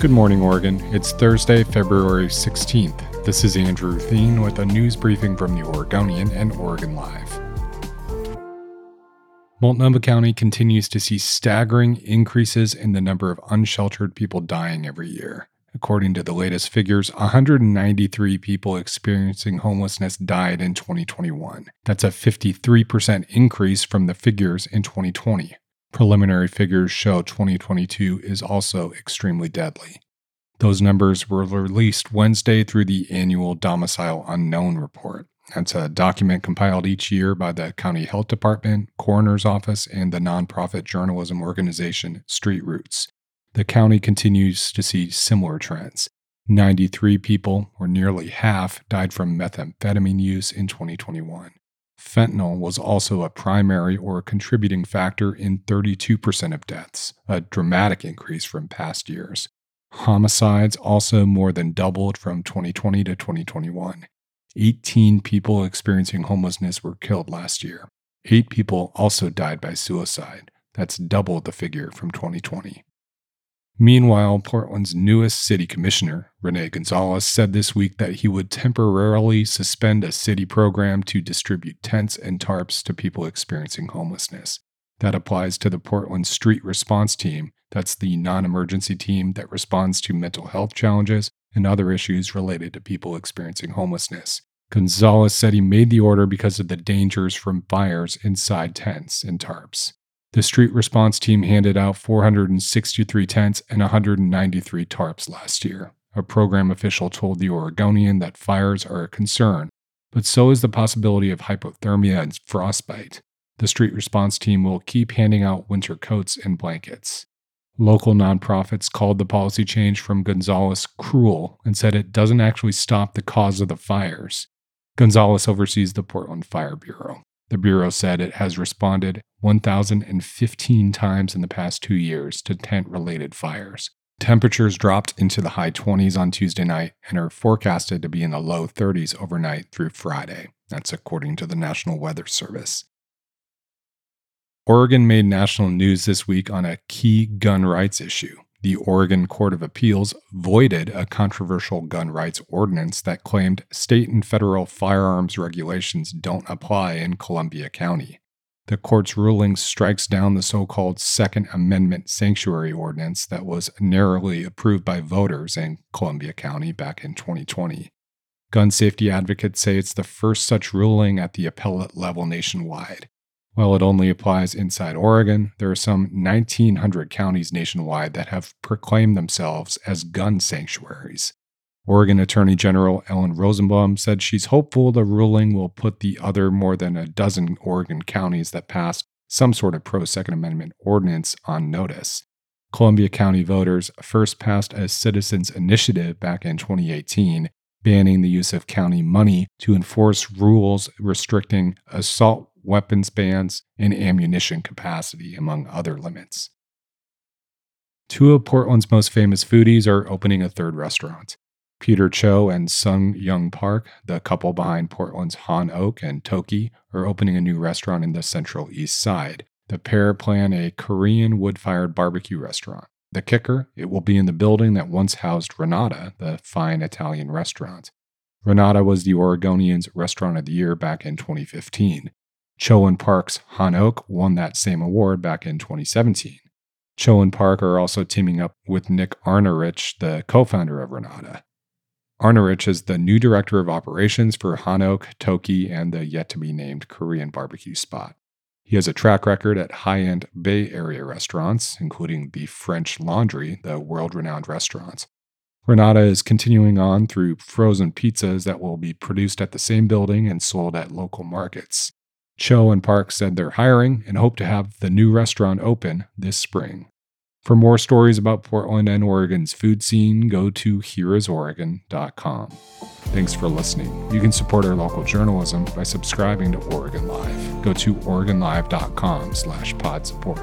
Good morning, Oregon. It's Thursday, February 16th. This is Andrew Theen with a news briefing from the Oregonian and Oregon Live. Multnomah County continues to see staggering increases in the number of unsheltered people dying every year. According to the latest figures, 193 people experiencing homelessness died in 2021. That's a 53% increase from the figures in 2020. Preliminary figures show 2022 is also extremely deadly. Those numbers were released Wednesday through the annual Domicile Unknown report. That's a document compiled each year by the County Health Department, Coroner's Office, and the nonprofit journalism organization Street Roots. The county continues to see similar trends. 93 people, or nearly half, died from methamphetamine use in 2021. Fentanyl was also a primary or contributing factor in 32% of deaths, a dramatic increase from past years. Homicides also more than doubled from 2020 to 2021. 18 people experiencing homelessness were killed last year. Eight people also died by suicide. That's double the figure from 2020. Meanwhile, Portland's newest city commissioner, Rene Gonzalez, said this week that he would temporarily suspend a city program to distribute tents and tarps to people experiencing homelessness. That applies to the Portland Street Response Team. That's the non emergency team that responds to mental health challenges and other issues related to people experiencing homelessness. Gonzalez said he made the order because of the dangers from fires inside tents and tarps. The street response team handed out 463 tents and 193 tarps last year. A program official told the Oregonian that fires are a concern, but so is the possibility of hypothermia and frostbite. The street response team will keep handing out winter coats and blankets. Local nonprofits called the policy change from Gonzalez cruel and said it doesn't actually stop the cause of the fires. Gonzalez oversees the Portland Fire Bureau. The Bureau said it has responded 1,015 times in the past two years to tent related fires. Temperatures dropped into the high 20s on Tuesday night and are forecasted to be in the low 30s overnight through Friday. That's according to the National Weather Service. Oregon made national news this week on a key gun rights issue the Oregon Court of Appeals voided a controversial gun rights ordinance that claimed state and federal firearms regulations don't apply in Columbia County. The court's ruling strikes down the so called Second Amendment sanctuary ordinance that was narrowly approved by voters in Columbia County back in 2020. Gun safety advocates say it's the first such ruling at the appellate level nationwide. While it only applies inside Oregon, there are some 1,900 counties nationwide that have proclaimed themselves as gun sanctuaries. Oregon Attorney General Ellen Rosenblum said she's hopeful the ruling will put the other more than a dozen Oregon counties that passed some sort of pro Second Amendment ordinance on notice. Columbia County voters first passed a citizens' initiative back in 2018 banning the use of county money to enforce rules restricting assault weapons bans, and ammunition capacity, among other limits. Two of Portland's most famous foodies are opening a third restaurant. Peter Cho and Sung Young Park, the couple behind Portland's Han Oak and Toki, are opening a new restaurant in the Central East Side. The pair plan a Korean wood fired barbecue restaurant. The kicker, it will be in the building that once housed Renata, the fine Italian restaurant. Renata was the Oregonian's Restaurant of the Year back in 2015. Cho and Park's Han Oak won that same award back in 2017. Cho and Park are also teaming up with Nick Arnerich, the co founder of Renata. Arnerich is the new director of operations for Han Oak, Toki, and the yet to be named Korean barbecue spot. He has a track record at high end Bay Area restaurants, including the French Laundry, the world renowned restaurants. Renata is continuing on through frozen pizzas that will be produced at the same building and sold at local markets. Cho and Park said they're hiring and hope to have the new restaurant open this spring. For more stories about Portland and Oregon's food scene, go to hereisoregon.com. Thanks for listening. You can support our local journalism by subscribing to Oregon Live. Go to oregonlive.com slash pod support.